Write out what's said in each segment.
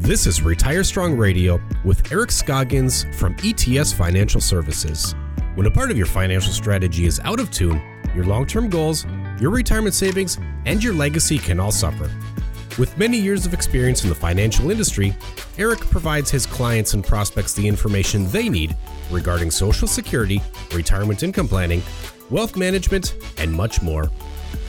This is Retire Strong Radio with Eric Scoggins from ETS Financial Services. When a part of your financial strategy is out of tune, your long term goals, your retirement savings, and your legacy can all suffer. With many years of experience in the financial industry, Eric provides his clients and prospects the information they need regarding Social Security, retirement income planning, wealth management, and much more.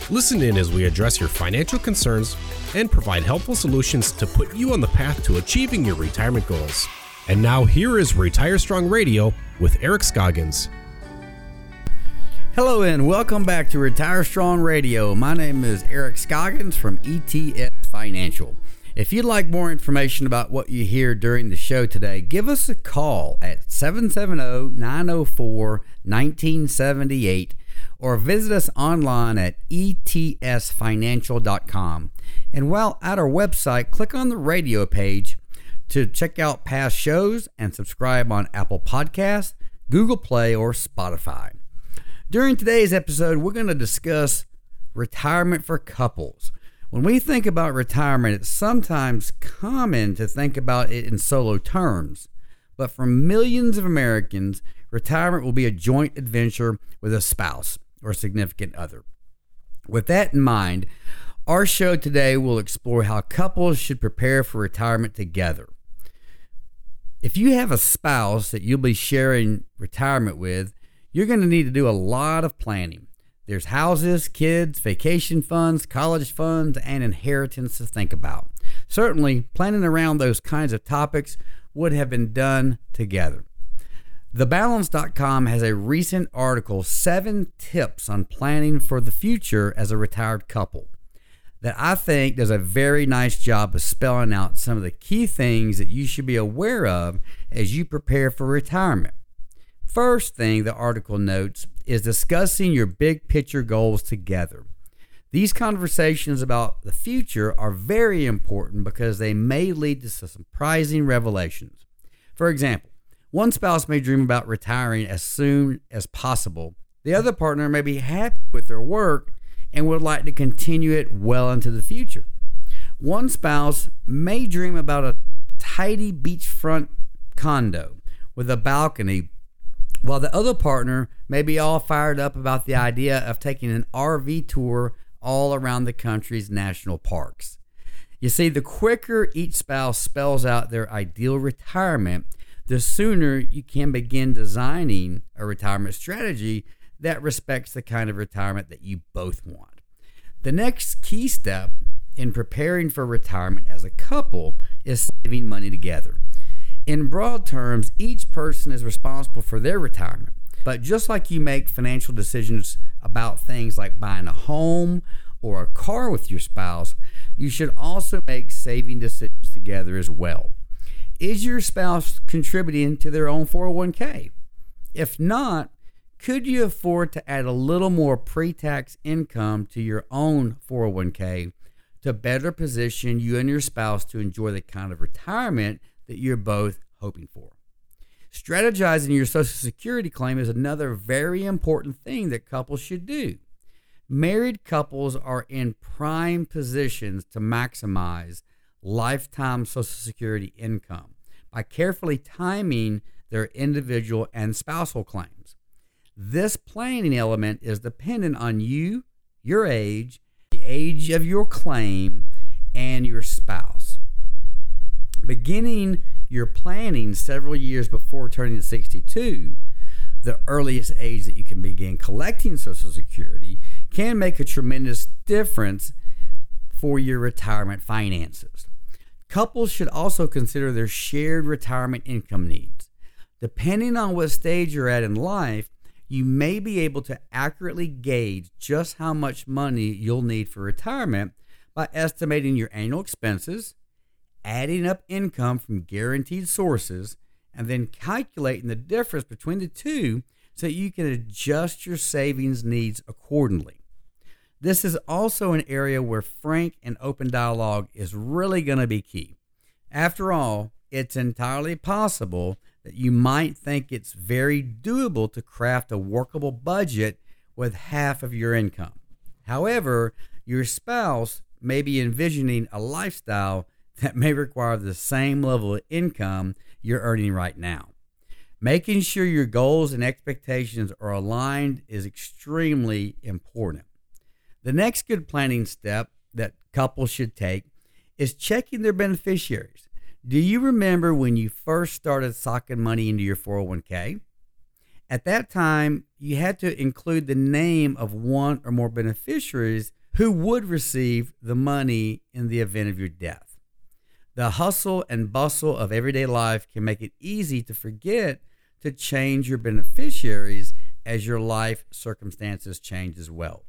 Listen in as we address your financial concerns and provide helpful solutions to put you on the path to achieving your retirement goals. And now, here is Retire Strong Radio with Eric Scoggins. Hello and welcome back to Retire Strong Radio. My name is Eric Scoggins from ETS Financial. If you'd like more information about what you hear during the show today, give us a call at 770 904 1978 or visit us online at etsfinancial.com. And while at our website, click on the radio page to check out past shows and subscribe on Apple Podcasts, Google Play, or Spotify. During today's episode, we're going to discuss retirement for couples. When we think about retirement, it's sometimes common to think about it in solo terms. But for millions of Americans, retirement will be a joint adventure with a spouse or significant other. With that in mind, our show today will explore how couples should prepare for retirement together. If you have a spouse that you'll be sharing retirement with, you're going to need to do a lot of planning. There's houses, kids, vacation funds, college funds, and inheritance to think about. Certainly, planning around those kinds of topics would have been done together. TheBalance.com has a recent article, Seven Tips on Planning for the Future as a Retired Couple, that I think does a very nice job of spelling out some of the key things that you should be aware of as you prepare for retirement. First thing the article notes is discussing your big picture goals together. These conversations about the future are very important because they may lead to some surprising revelations. For example, one spouse may dream about retiring as soon as possible. The other partner may be happy with their work and would like to continue it well into the future. One spouse may dream about a tidy beachfront condo with a balcony while the other partner may be all fired up about the idea of taking an RV tour all around the country's national parks. You see, the quicker each spouse spells out their ideal retirement, the sooner you can begin designing a retirement strategy that respects the kind of retirement that you both want. The next key step in preparing for retirement as a couple is saving money together. In broad terms, each person is responsible for their retirement. But just like you make financial decisions about things like buying a home or a car with your spouse, you should also make saving decisions together as well. Is your spouse contributing to their own 401k? If not, could you afford to add a little more pre tax income to your own 401k to better position you and your spouse to enjoy the kind of retirement that you're both hoping for. Strategizing your Social Security claim is another very important thing that couples should do. Married couples are in prime positions to maximize lifetime Social Security income by carefully timing their individual and spousal claims. This planning element is dependent on you, your age, the age of your claim, and your spouse beginning your planning several years before turning 62, the earliest age that you can begin collecting Social Security, can make a tremendous difference for your retirement finances. Couples should also consider their shared retirement income needs. Depending on what stage you're at in life, you may be able to accurately gauge just how much money you'll need for retirement by estimating your annual expenses, adding up income from guaranteed sources, and then calculating the difference between the two so you can adjust your savings needs accordingly. This is also an area where frank and open dialogue is really going to be key. After all, it's entirely possible that you might think it's very doable to craft a workable budget with half of your income. However, your spouse may be envisioning a lifestyle that may require the same level of income you're earning right now. Making sure your goals and expectations are aligned is extremely important. The next good planning step that couples should take is checking their beneficiaries. Do you remember when you first started socking money into your 401k? At that time, you had to include the name of one or more beneficiaries who would receive the money in the event of your death. The hustle and bustle of everyday life can make it easy to forget to change your beneficiaries as your life circumstances change as well.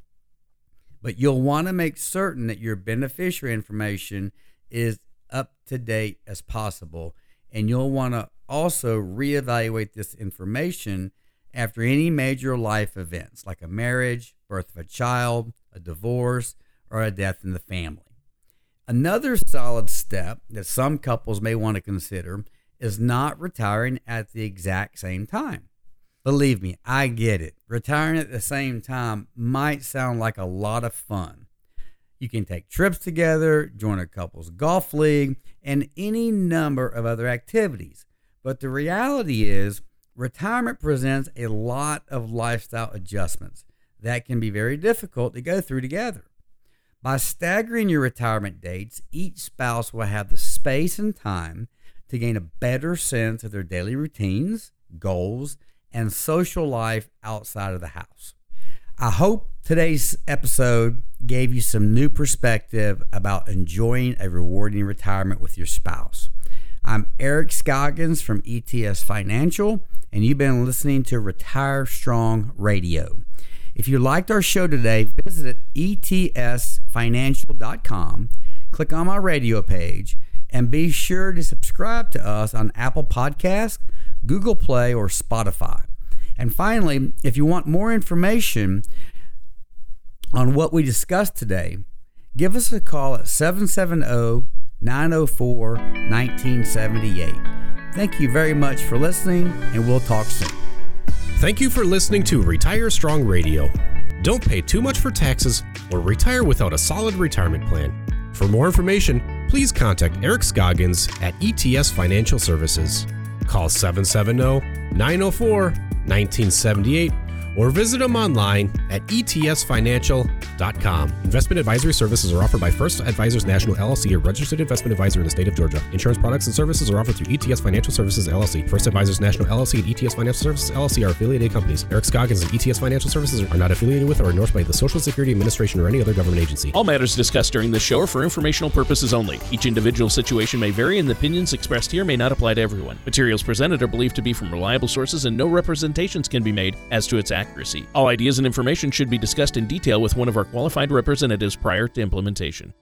But you'll want to make certain that your beneficiary information is up to date as possible, and you'll want to also reevaluate this information after any major life events like a marriage, birth of a child, a divorce, or a death in the family. Another solid step that some couples may want to consider is not retiring at the exact same time. Believe me, I get it. Retiring at the same time might sound like a lot of fun. You can take trips together, join a couple's golf league, and any number of other activities. But the reality is, retirement presents a lot of lifestyle adjustments that can be very difficult to go through together. By staggering your retirement dates, each spouse will have the space and time to gain a better sense of their daily routines, goals, and social life outside of the house. I hope today's episode gave you some new perspective about enjoying a rewarding retirement with your spouse. I'm Eric Scoggins from ETS Financial, and you've been listening to Retire Strong Radio. If you liked our show today, visit etsfinancial.com, click on my radio page, and be sure to subscribe to us on Apple Podcasts, Google Play, or Spotify. And finally, if you want more information on what we discussed today, give us a call at 770 904 1978. Thank you very much for listening, and we'll talk soon. Thank you for listening to Retire Strong Radio. Don't pay too much for taxes or retire without a solid retirement plan. For more information, please contact Eric Scoggins at ETS Financial Services. Call 770 904 1978 or visit him online at etsfinancial.com. Investment advisory services are offered by First Advisors National LLC, a registered investment advisor in the state of Georgia. Insurance products and services are offered through ETS Financial Services LLC. First Advisors National LLC and ETS Financial Services LLC are affiliated companies. Eric Scoggins and ETS Financial Services are not affiliated with or endorsed by the Social Security Administration or any other government agency. All matters discussed during this show are for informational purposes only. Each individual situation may vary, and the opinions expressed here may not apply to everyone. Materials presented are believed to be from reliable sources, and no representations can be made as to its accuracy. All ideas and information should be discussed in detail with one of our qualified representatives prior to implementation.